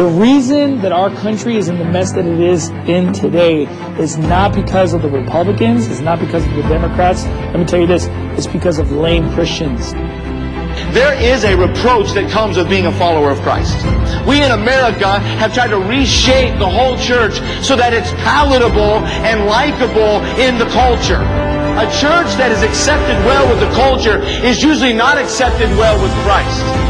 The reason that our country is in the mess that it is in today is not because of the Republicans, it's not because of the Democrats. Let me tell you this, it's because of lame Christians. There is a reproach that comes with being a follower of Christ. We in America have tried to reshape the whole church so that it's palatable and likable in the culture. A church that is accepted well with the culture is usually not accepted well with Christ.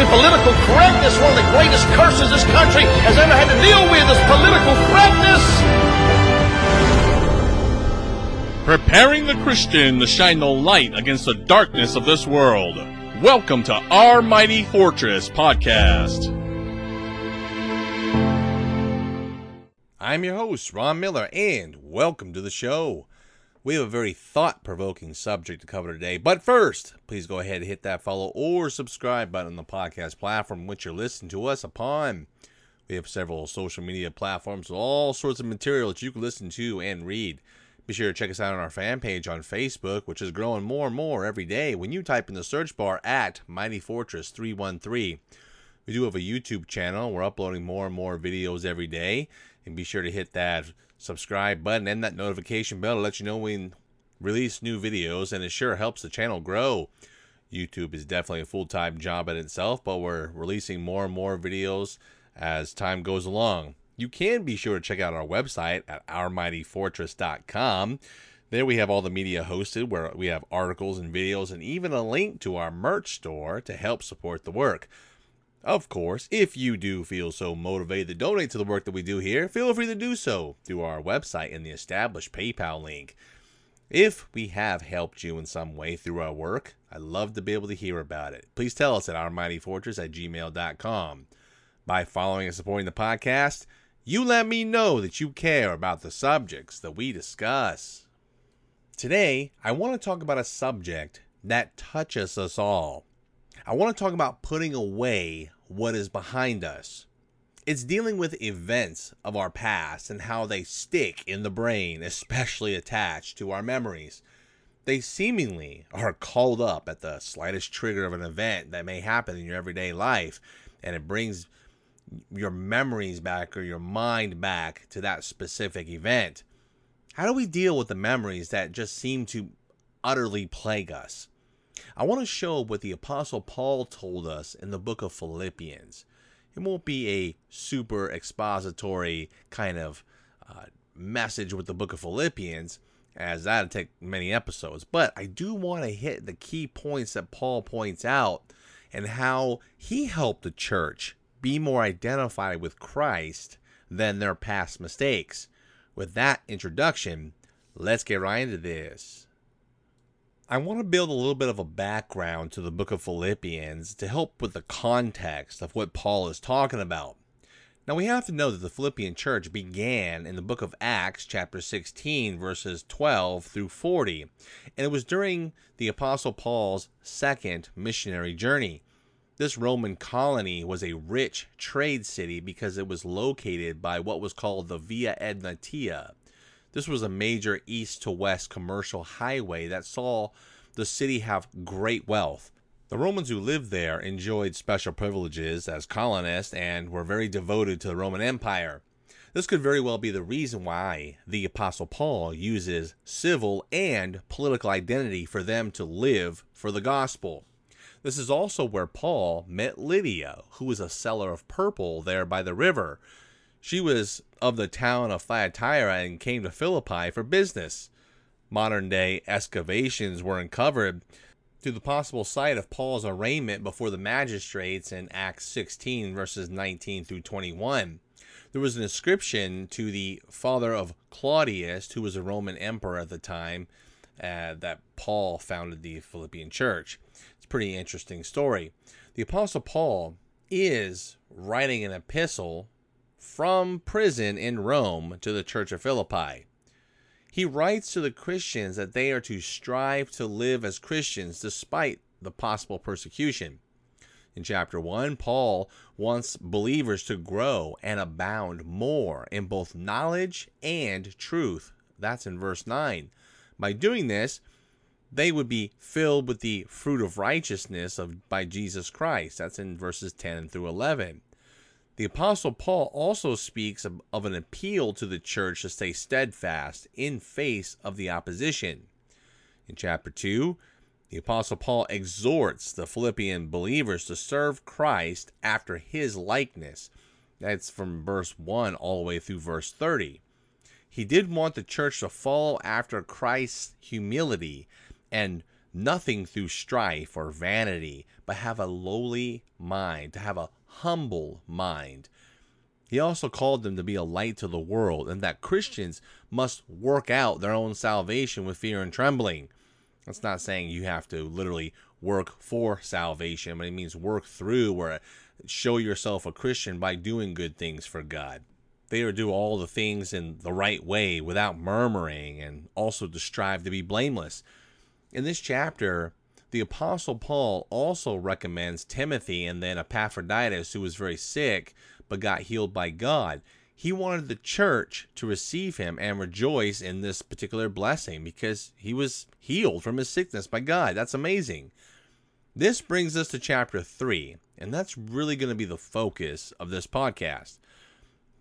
to political correctness. One of the greatest curses this country has ever had to deal with is political correctness. Preparing the Christian to shine the light against the darkness of this world. Welcome to Our Mighty Fortress podcast. I'm your host, Ron Miller, and welcome to the show. We have a very thought provoking subject to cover today, but first, please go ahead and hit that follow or subscribe button on the podcast platform which you're listening to us upon. We have several social media platforms with all sorts of material that you can listen to and read. Be sure to check us out on our fan page on Facebook, which is growing more and more every day when you type in the search bar at Mighty Fortress 313. We do have a YouTube channel. We're uploading more and more videos every day. And be sure to hit that subscribe button and that notification bell to let you know when we release new videos. And it sure helps the channel grow. YouTube is definitely a full time job in itself, but we're releasing more and more videos as time goes along you can be sure to check out our website at ourmightyfortress.com. There we have all the media hosted where we have articles and videos and even a link to our merch store to help support the work. Of course, if you do feel so motivated to donate to the work that we do here, feel free to do so through our website and the established PayPal link. If we have helped you in some way through our work, I'd love to be able to hear about it. Please tell us at ourmightyfortress at gmail.com. By following and supporting the podcast, you let me know that you care about the subjects that we discuss. Today, I want to talk about a subject that touches us all. I want to talk about putting away what is behind us. It's dealing with events of our past and how they stick in the brain, especially attached to our memories. They seemingly are called up at the slightest trigger of an event that may happen in your everyday life, and it brings your memories back or your mind back to that specific event. How do we deal with the memories that just seem to utterly plague us? I want to show what the Apostle Paul told us in the book of Philippians. It won't be a super expository kind of uh, message with the book of Philippians, as that'd take many episodes, but I do want to hit the key points that Paul points out and how he helped the church be more identified with Christ than their past mistakes. With that introduction, let's get right into this. I want to build a little bit of a background to the book of Philippians to help with the context of what Paul is talking about. Now, we have to know that the Philippian church began in the book of Acts, chapter 16, verses 12 through 40, and it was during the Apostle Paul's second missionary journey. This Roman colony was a rich trade city because it was located by what was called the Via Egnatia. This was a major east to west commercial highway that saw the city have great wealth. The Romans who lived there enjoyed special privileges as colonists and were very devoted to the Roman Empire. This could very well be the reason why the Apostle Paul uses civil and political identity for them to live for the gospel. This is also where Paul met Lydia, who was a seller of purple there by the river. She was of the town of Thyatira and came to Philippi for business. Modern day excavations were uncovered to the possible site of Paul's arraignment before the magistrates in Acts 16, verses 19 through 21. There was an inscription to the father of Claudius, who was a Roman emperor at the time, uh, that Paul founded the Philippian church It's a pretty interesting story. The Apostle Paul is writing an epistle from prison in Rome to the church of Philippi. He writes to the Christians that they are to strive to live as Christians despite the possible persecution. In chapter 1, Paul wants believers to grow and abound more in both knowledge and truth. That's in verse 9. By doing this, they would be filled with the fruit of righteousness of by Jesus Christ. That's in verses 10 through 11. The apostle Paul also speaks of, of an appeal to the church to stay steadfast in face of the opposition. In chapter 2, the apostle Paul exhorts the Philippian believers to serve Christ after his likeness. That's from verse 1 all the way through verse 30. He did want the church to follow after Christ's humility and nothing through strife or vanity, but have a lowly mind, to have a humble mind. He also called them to be a light to the world, and that Christians must work out their own salvation with fear and trembling. That's not saying you have to literally work for salvation, but it means work through or show yourself a Christian by doing good things for God. They are do all the things in the right way without murmuring and also to strive to be blameless. In this chapter, the Apostle Paul also recommends Timothy and then Epaphroditus, who was very sick but got healed by God. He wanted the church to receive him and rejoice in this particular blessing because he was healed from his sickness by God. That's amazing. This brings us to chapter 3, and that's really going to be the focus of this podcast.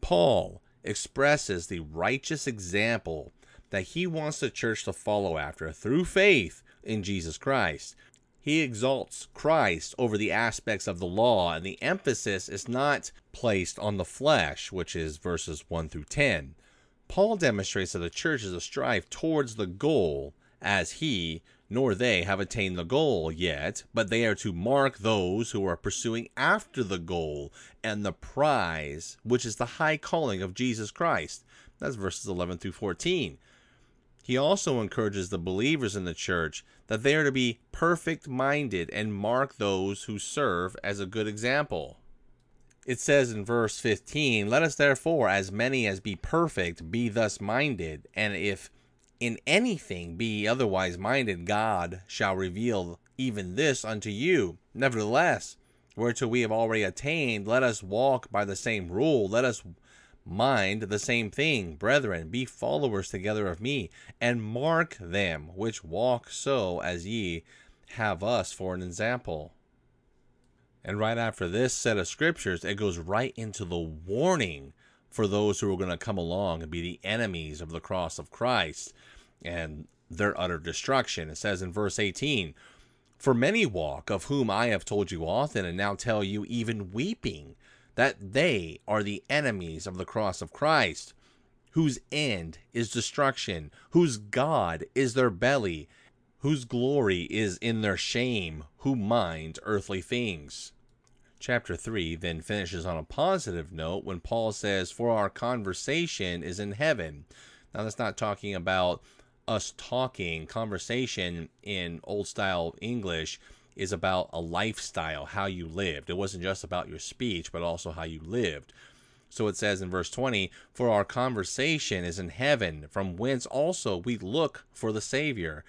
Paul expresses the righteous example that he wants the church to follow after through faith in Jesus Christ. He exalts Christ over the aspects of the law, and the emphasis is not placed on the flesh, which is verses 1 through 10. Paul demonstrates that the church is to strive towards the goal, as he nor they have attained the goal yet, but they are to mark those who are pursuing after the goal and the prize, which is the high calling of Jesus Christ. That's verses 11 through 14. He also encourages the believers in the church that they are to be perfect minded and mark those who serve as a good example. It says in verse 15, Let us therefore, as many as be perfect, be thus minded, and if in anything be otherwise minded, God shall reveal even this unto you. Nevertheless, whereto we have already attained, let us walk by the same rule, let us mind the same thing. Brethren, be followers together of me, and mark them which walk so as ye have us for an example. And right after this set of scriptures, it goes right into the warning for those who are going to come along and be the enemies of the cross of Christ and their utter destruction. It says in verse 18, For many walk, of whom I have told you often, and now tell you even weeping, that they are the enemies of the cross of Christ, whose end is destruction, whose God is their belly, whose glory is in their shame, who mind earthly things. Chapter 3 then finishes on a positive note when Paul says, For our conversation is in heaven. Now, that's not talking about us talking. Conversation in old style English is about a lifestyle, how you lived. It wasn't just about your speech, but also how you lived. So it says in verse 20, For our conversation is in heaven, from whence also we look for the Savior,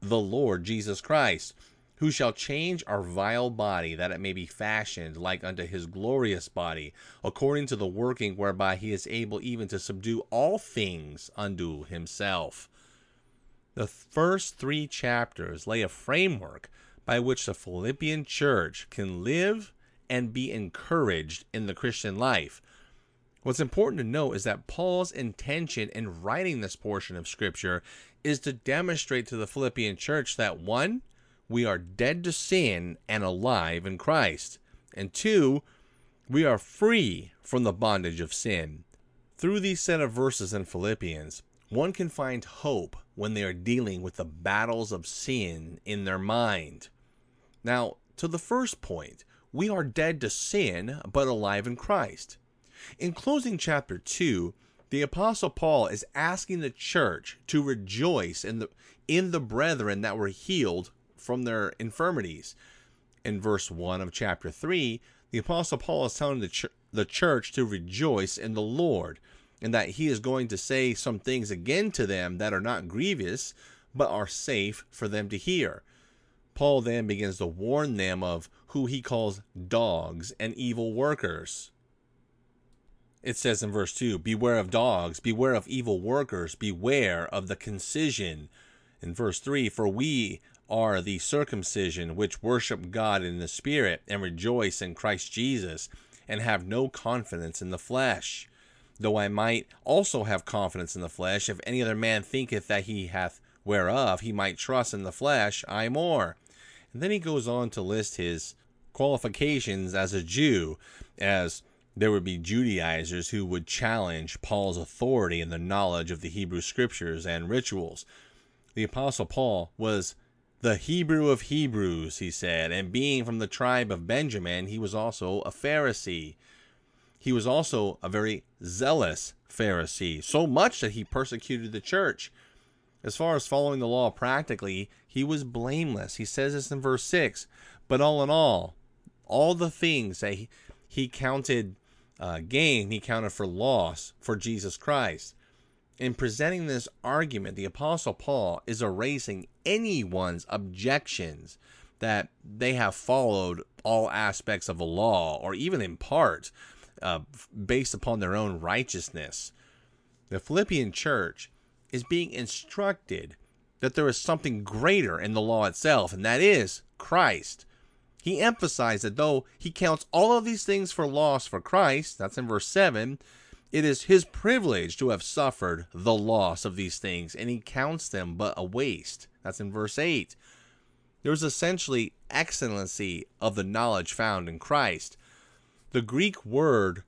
the Lord Jesus Christ who shall change our vile body, that it may be fashioned like unto his glorious body, according to the working whereby he is able even to subdue all things unto himself. The first three chapters lay a framework by which the Philippian church can live and be encouraged in the Christian life. What's important to note is that Paul's intention in writing this portion of Scripture is to demonstrate to the Philippian church that one, we are dead to sin and alive in Christ. And two, we are free from the bondage of sin. Through these set of verses in Philippians, one can find hope when they are dealing with the battles of sin in their mind. Now, to the first point, we are dead to sin but alive in Christ. In closing chapter 2, the apostle Paul is asking the church to rejoice in the in the brethren that were healed from their infirmities. In verse 1 of chapter 3, The Apostle Paul is telling the, ch- the church to rejoice in the Lord and that he is going to say some things again to them that are not grievous, but are safe for them to hear. Paul then begins to warn them of who he calls dogs and evil workers. It says in verse 2 Beware of dogs, beware of evil workers, beware of the concision. In verse 3 For we are the circumcision which worship God in the Spirit and rejoice in Christ Jesus and have no confidence in the flesh though I might also have confidence in the flesh, if any other man thinketh that he hath whereof he might trust in the flesh, I more. And then he goes on to list his qualifications as a Jew, as there would be Judaizers who would challenge Paul's authority in the knowledge of the Hebrew scriptures and rituals. The Apostle Paul was the Hebrew of Hebrews, he said, and being from the tribe of Benjamin, he was also a Pharisee. He was also a very zealous Pharisee, so much that he persecuted the church. As far as following the law practically, he was blameless. He says this in verse 6. But all in all, all the things that he, he counted uh, gain, he counted for loss for Jesus Christ. In presenting this argument, the Apostle Paul is erasing anyone's objections that they have followed all aspects of the law, or even in part, uh, based upon their own righteousness. The Philippian church is being instructed that there is something greater in the law itself, and that is Christ. He emphasized that though he counts all of these things for loss for Christ, that's in verse 7, it is his privilege to have suffered the loss of these things, and he counts them but a waste. That's in verse 8. There's essentially excellency of the knowledge found in Christ. The Greek word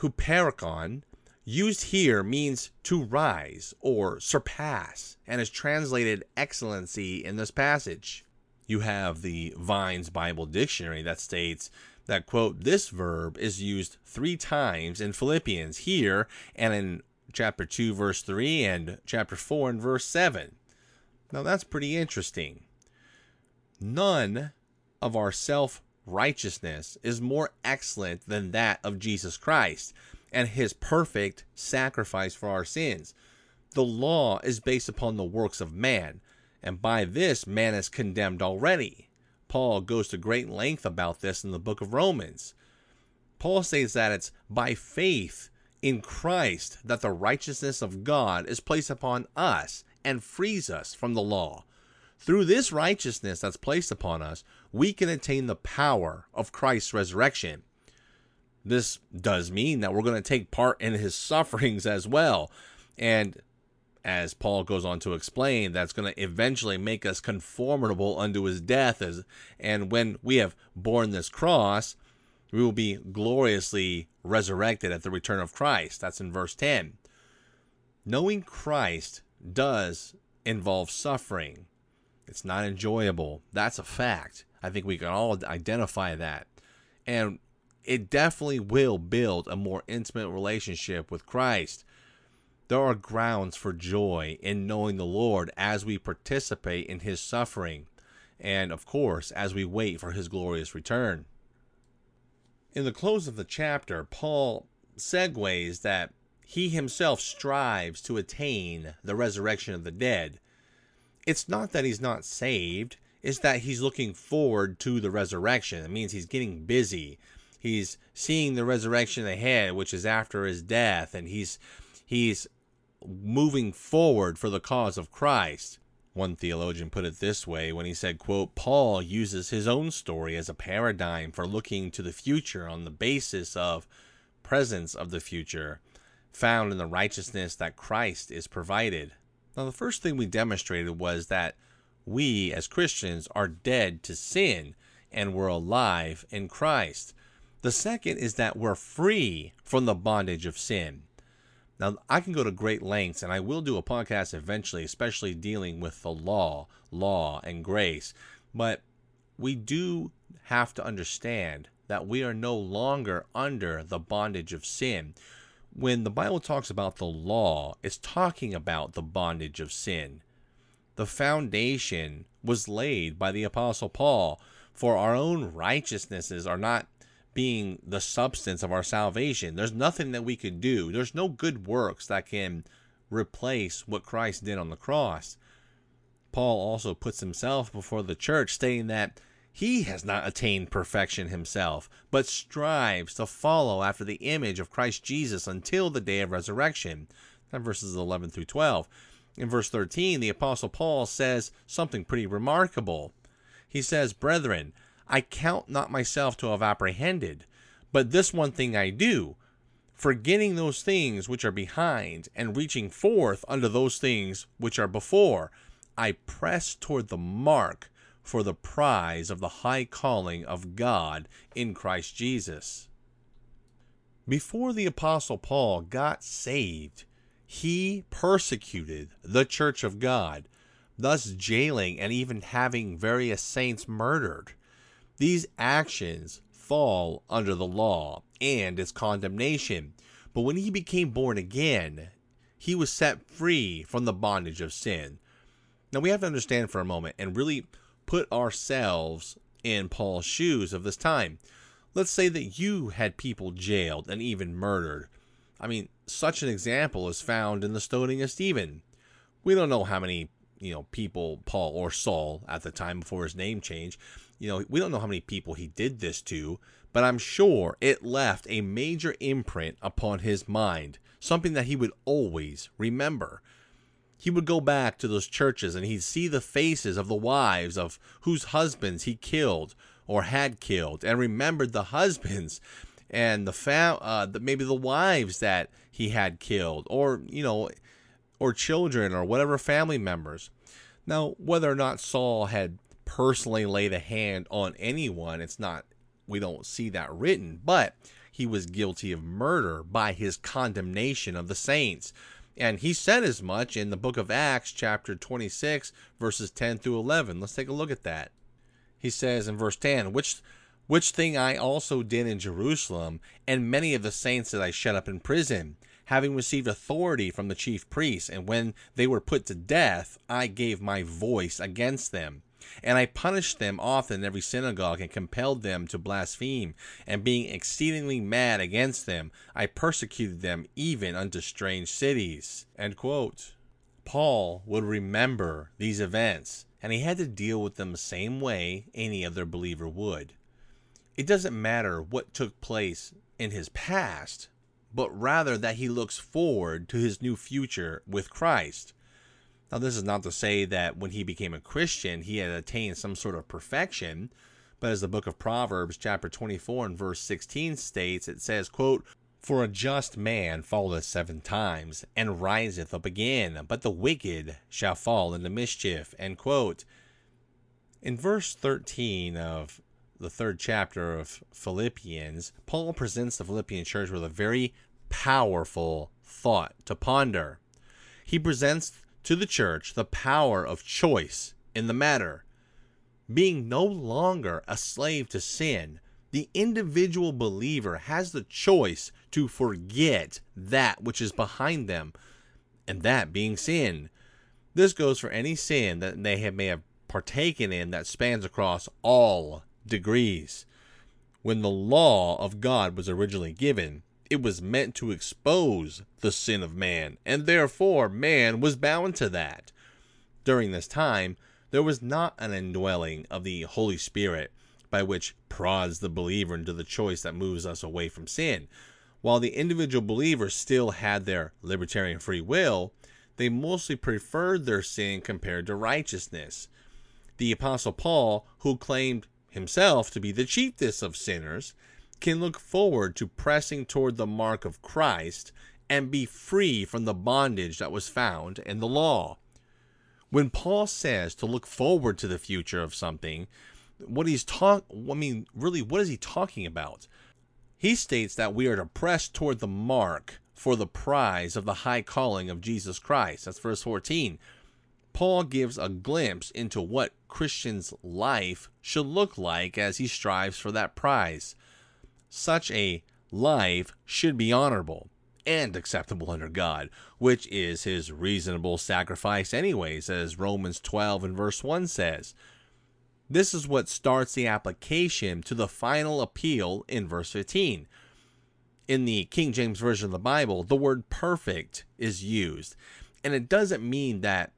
huperikon used here means to rise or surpass and is translated excellency in this passage. You have the Vine's Bible Dictionary that states that, quote, this verb is used three times in Philippians here and in chapter 2, verse 3, and chapter 4 and verse 7. Now that's pretty interesting. None of our self righteousness is more excellent than that of Jesus Christ and his perfect sacrifice for our sins. The law is based upon the works of man, and by this man is condemned already. Paul goes to great length about this in the book of Romans. Paul says that it's by faith in Christ that the righteousness of God is placed upon us and frees us from the law. Through this righteousness that's placed upon us, we can attain the power of Christ's resurrection. This does mean that we're going to take part in his sufferings as well. And as Paul goes on to explain, that's going to eventually make us conformable unto his death. As, and when we have borne this cross, we will be gloriously resurrected at the return of Christ. That's in verse 10. Knowing Christ does involve suffering. It's not enjoyable. That's a fact. I think we can all identify that. And it definitely will build a more intimate relationship with Christ. There are grounds for joy in knowing the Lord as we participate in his suffering, and of course, as we wait for his glorious return. In the close of the chapter, Paul segues that he himself strives to attain the resurrection of the dead. It's not that he's not saved, it's that he's looking forward to the resurrection. It means he's getting busy. He's seeing the resurrection ahead, which is after his death, and he's he's moving forward for the cause of Christ. One theologian put it this way when he said, quote, Paul uses his own story as a paradigm for looking to the future on the basis of presence of the future found in the righteousness that Christ is provided. Now, the first thing we demonstrated was that we as Christians are dead to sin and we're alive in Christ. The second is that we're free from the bondage of sin. Now, I can go to great lengths, and I will do a podcast eventually, especially dealing with the law, law, and grace. But we do have to understand that we are no longer under the bondage of sin. When the Bible talks about the law, it's talking about the bondage of sin the foundation was laid by the Apostle Paul, for our own righteousnesses are not being the substance of our salvation. There's nothing that we could do. There's no good works that can replace what Christ did on the cross. Paul also puts himself before the church, stating that he has not attained perfection himself, but strives to follow after the image of Christ Jesus until the day of resurrection. That verses 11 through 12. In verse 13, the Apostle Paul says something pretty remarkable. He says, Brethren, I count not myself to have apprehended, but this one thing I do, forgetting those things which are behind, and reaching forth unto those things which are before, I press toward the mark for the prize of the high calling of God in Christ Jesus. Before the Apostle Paul got saved, he persecuted the church of God, thus jailing and even having various saints murdered. These actions fall under the law and its condemnation. But when he became born again, he was set free from the bondage of sin. Now we have to understand for a moment and really put ourselves in Paul's shoes of this time. Let's say that you had people jailed and even murdered. I mean, such an example is found in the stoning of Stephen. We don't know how many, you know, people Paul or Saul at the time before his name change, you know, we don't know how many people he did this to, but I'm sure it left a major imprint upon his mind, something that he would always remember. He would go back to those churches and he'd see the faces of the wives of whose husbands he killed or had killed and remembered the husbands and the fam uh, the, maybe the wives that he had killed or you know or children or whatever family members. Now whether or not Saul had personally laid a hand on anyone it's not we don't see that written but he was guilty of murder by his condemnation of the saints and he said as much in the book of Acts, chapter 26, verses 10 through 11. Let's take a look at that. He says in verse 10, which which thing I also did in Jerusalem, and many of the saints that I shut up in prison, having received authority from the chief priests, and when they were put to death, I gave my voice against them. And I punished them often in every synagogue, and compelled them to blaspheme. And being exceedingly mad against them, I persecuted them even unto strange cities. Paul would remember these events, and he had to deal with them the same way any other believer would. It doesn't matter what took place in his past, but rather that he looks forward to his new future with Christ. Now, this is not to say that when he became a Christian, he had attained some sort of perfection, but as the book of Proverbs, chapter 24 and verse 16 states, it says, quote, For a just man falleth seven times, and riseth up again, but the wicked shall fall into mischief. In verse 13 of the third chapter of Philippians, Paul presents the Philippian church with a very powerful thought to ponder. He presents to the church the power of choice in the matter. Being no longer a slave to sin, the individual believer has the choice to forget that which is behind them, and that being sin. This goes for any sin that they have, may have partaken in that spans across all degrees. When the law of God was originally given, it was meant to expose the sin of man, and therefore man was bound to that. During this time, there was not an indwelling of the Holy Spirit by which prods the believer into the choice that moves us away from sin. While the individual believers still had their libertarian free will, they mostly preferred their sin compared to righteousness. The Apostle Paul, who claimed himself to be the chiefest of sinners, can look forward to pressing toward the mark of Christ and be free from the bondage that was found in the law. When Paul says to look forward to the future of something, what he's talk I mean, really, what is he talking about? He states that we are to press toward the mark for the prize of the high calling of Jesus Christ. That's verse 14. Paul gives a glimpse into what Christian's life should look like as he strives for that prize such a life should be honorable and acceptable under God, which is his reasonable sacrifice, anyways, as Romans 12 and verse 1 says. This is what starts the application to the final appeal in verse 15. In the King James Version of the Bible, the word perfect is used. And it doesn't mean that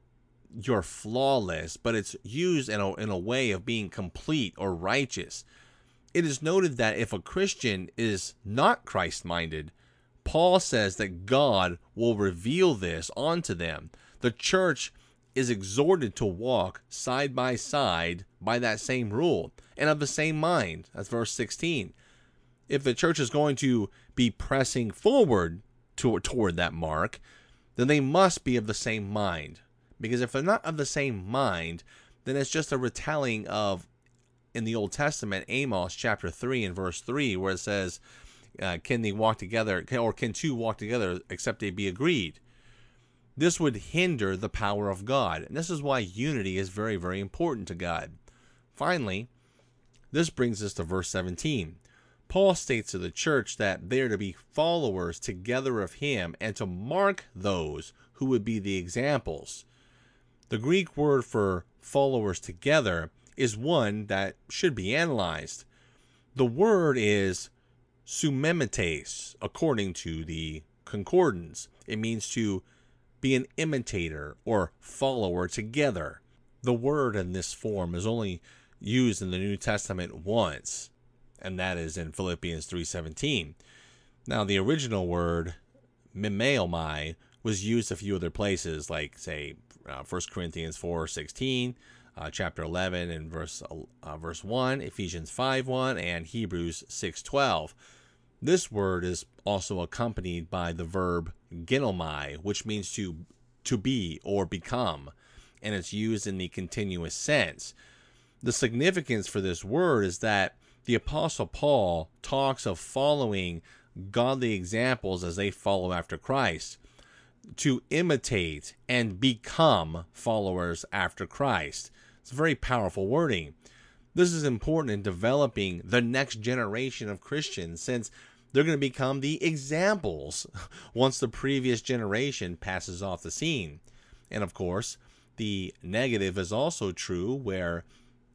you're flawless, but it's used in a, in a way of being complete or righteous. It is noted that if a Christian is not Christ minded, Paul says that God will reveal this onto them. The church is exhorted to walk side by side by that same rule and of the same mind. That's verse 16. If the church is going to be pressing forward to, toward that mark, then they must be of the same mind. Because if they're not of the same mind, then it's just a retelling of in the Old Testament, Amos chapter 3 and verse 3, where it says, uh, Can they walk together, or can two walk together except they be agreed? This would hinder the power of God. And this is why unity is very, very important to God. Finally, this brings us to verse 17. Paul states to the church that they are to be followers together of him and to mark those who would be the examples. The Greek word for followers together is one that should be analyzed. The word is sumemetes, according to the concordance. It means to be an imitator or follower together. The word in this form is only used in the New Testament once, and that is in Philippians 3:17. Now, the original word mimeomai was used a few other places, like say uh, 1 Corinthians 4:16, uh, chapter 11 and verse uh, verse 1, Ephesians 5:1, and Hebrews 6:12. This word is also accompanied by the verb ginomai, which means to to be or become, and it's used in the continuous sense. The significance for this word is that the apostle Paul talks of following godly examples as they follow after Christ, to imitate and become followers after Christ. It's very powerful wording. This is important in developing the next generation of Christians since they're going to become the examples once the previous generation passes off the scene. And of course, the negative is also true where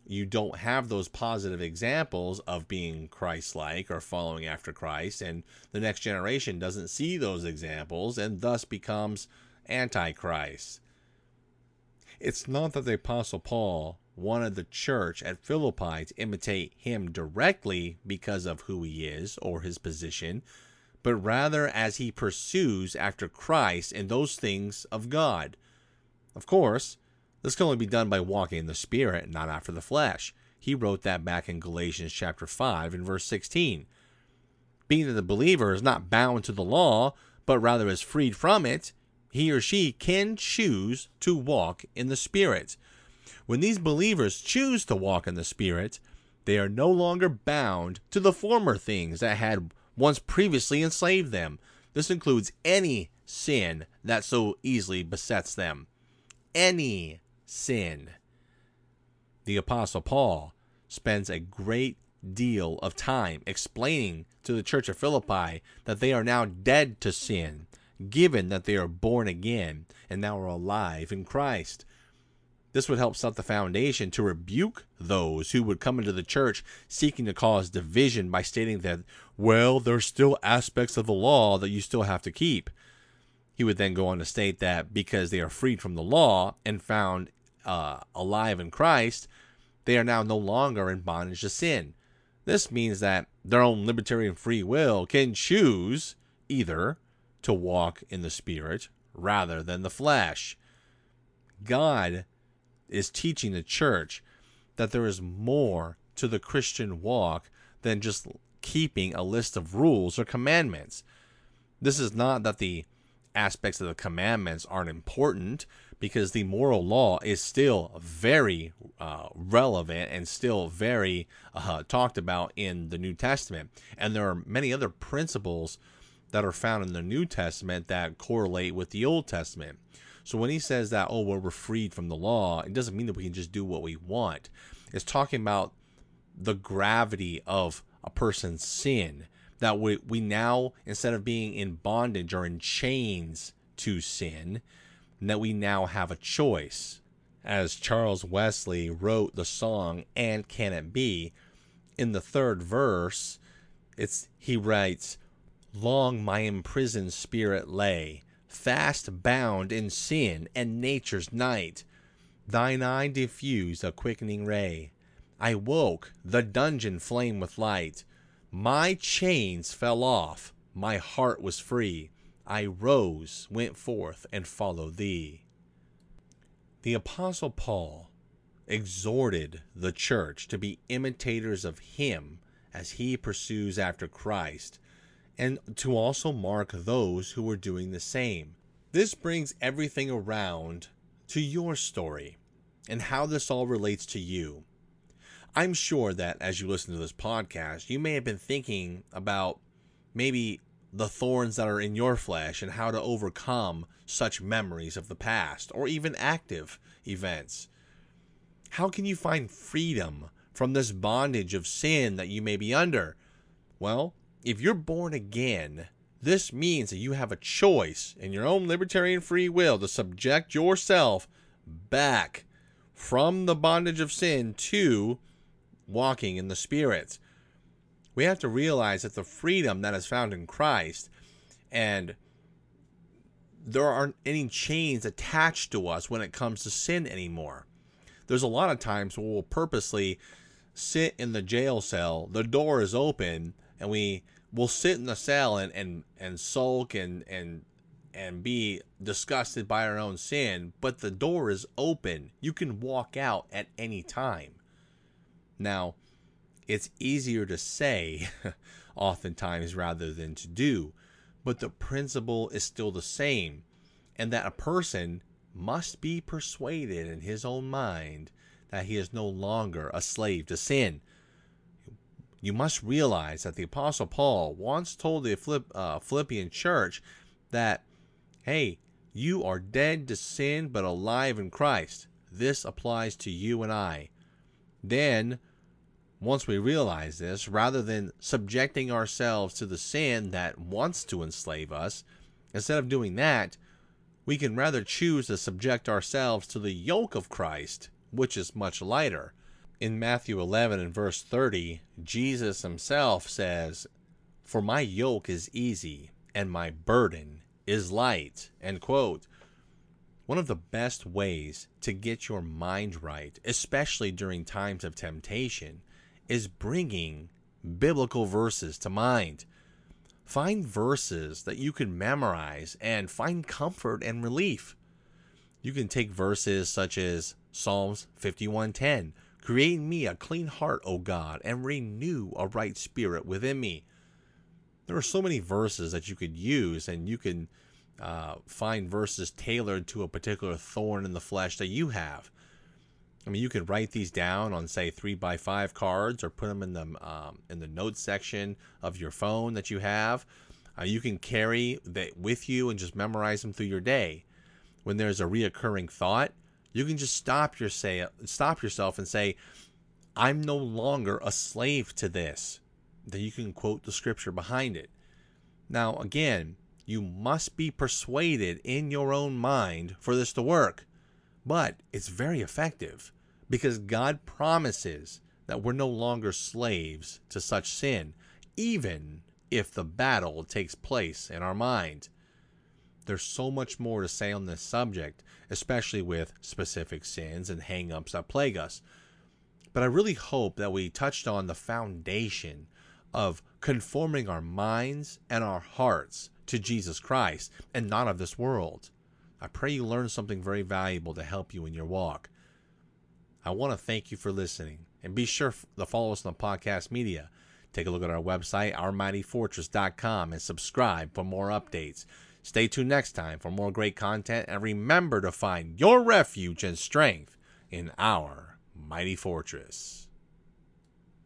you don't have those positive examples of being Christ like or following after Christ, and the next generation doesn't see those examples and thus becomes antichrist. It's not that the Apostle Paul wanted the church at Philippi to imitate him directly because of who he is or his position, but rather as he pursues after Christ and those things of God. Of course, this can only be done by walking in the Spirit, not after the flesh. He wrote that back in Galatians chapter 5 and verse 16. Being that the believer is not bound to the law, but rather is freed from it, he or she can choose to walk in the Spirit. When these believers choose to walk in the Spirit, they are no longer bound to the former things that had once previously enslaved them. This includes any sin that so easily besets them. Any sin. The Apostle Paul spends a great deal of time explaining to the church of Philippi that they are now dead to sin, given that they are born again and now are alive in Christ. This would help set the foundation to rebuke those who would come into the church seeking to cause division by stating that, well, there's still aspects of the law that you still have to keep. He would then go on to state that because they are freed from the law and found uh, alive in Christ, they are now no longer in bondage to sin. This means that their own libertarian free will can choose either to walk in the Spirit rather than the flesh. God is teaching the church that there is more to the Christian walk than just keeping a list of rules or commandments. This is not that the aspects of the commandments aren't important because the moral law is still very uh, relevant and still very uh, talked about in the New Testament. And there are many other principles that are found in the New Testament that correlate with the Old Testament. So when he says that, oh, well, we're freed from the law, it doesn't mean that we can just do what we want. It's talking about the gravity of a person's sin. That we, we now, instead of being in bondage or in chains to sin, that we now have a choice. as Charles Wesley wrote the song And Can It Be, in the third verse, it's he writes, Long my imprisoned spirit lay, fast bound in sin and nature's night. Thine eye diffused a quickening ray. I woke, the dungeon flame with light. My chains fell off, my heart was free. I rose, went forth, and followed thee. The Apostle Paul exhorted the church to be imitators of him as he pursues after Christ, and to also mark those who were doing the same. This brings everything around to your story and how this all relates to you. I'm sure that as you listen to this podcast, you may have been thinking about maybe the thorns that are in your flesh and how to overcome such memories of the past or even active events. How can you find freedom from this bondage of sin that you may be under? Well, if you're born again, this means that you have a choice in your own libertarian free will to subject yourself back from the bondage of sin to walking in the Spirit. We have to realize that the freedom that is found in Christ and there aren't any chains attached to us when it comes to sin anymore. There's a lot of times where we'll purposely sit in the jail cell, the door is open, and we will sit in the cell and, and, and sulk and, and and be disgusted by our own sin, but the door is open. You can walk out at any time. Now, it's easier to say oftentimes rather than to do, but the principle is still the same, and that a person must be persuaded in his own mind that he is no longer a slave to sin. You must realize that the Apostle Paul once told the uh, Philippian church that, hey, you are dead to sin but alive in Christ. This applies to you and I. Then once we realize this, rather than subjecting ourselves to the sin that wants to enslave us, instead of doing that, we can rather choose to subject ourselves to the yoke of Christ, which is much lighter. In Matthew 11 and verse 30, Jesus himself says, For my yoke is easy and my burden is light. End quote. One of the best ways to get your mind right, especially during times of temptation, is bringing biblical verses to mind. Find verses that you can memorize and find comfort and relief. You can take verses such as Psalms 51:10, "Create in me a clean heart, O God, and renew a right spirit within me." There are so many verses that you could use, and you can uh, find verses tailored to a particular thorn in the flesh that you have. I mean, you could write these down on, say, three by five cards, or put them in the um, in the notes section of your phone that you have. Uh, you can carry that with you and just memorize them through your day. When there's a reoccurring thought, you can just stop your say stop yourself and say, "I'm no longer a slave to this." Then you can quote the scripture behind it. Now, again, you must be persuaded in your own mind for this to work. But it's very effective because God promises that we're no longer slaves to such sin, even if the battle takes place in our mind. There's so much more to say on this subject, especially with specific sins and hang ups that plague us. But I really hope that we touched on the foundation of conforming our minds and our hearts to Jesus Christ and not of this world. I pray you learn something very valuable to help you in your walk. I want to thank you for listening and be sure to follow us on the podcast media. Take a look at our website, ourmightyfortress.com, and subscribe for more updates. Stay tuned next time for more great content, and remember to find your refuge and strength in our mighty fortress.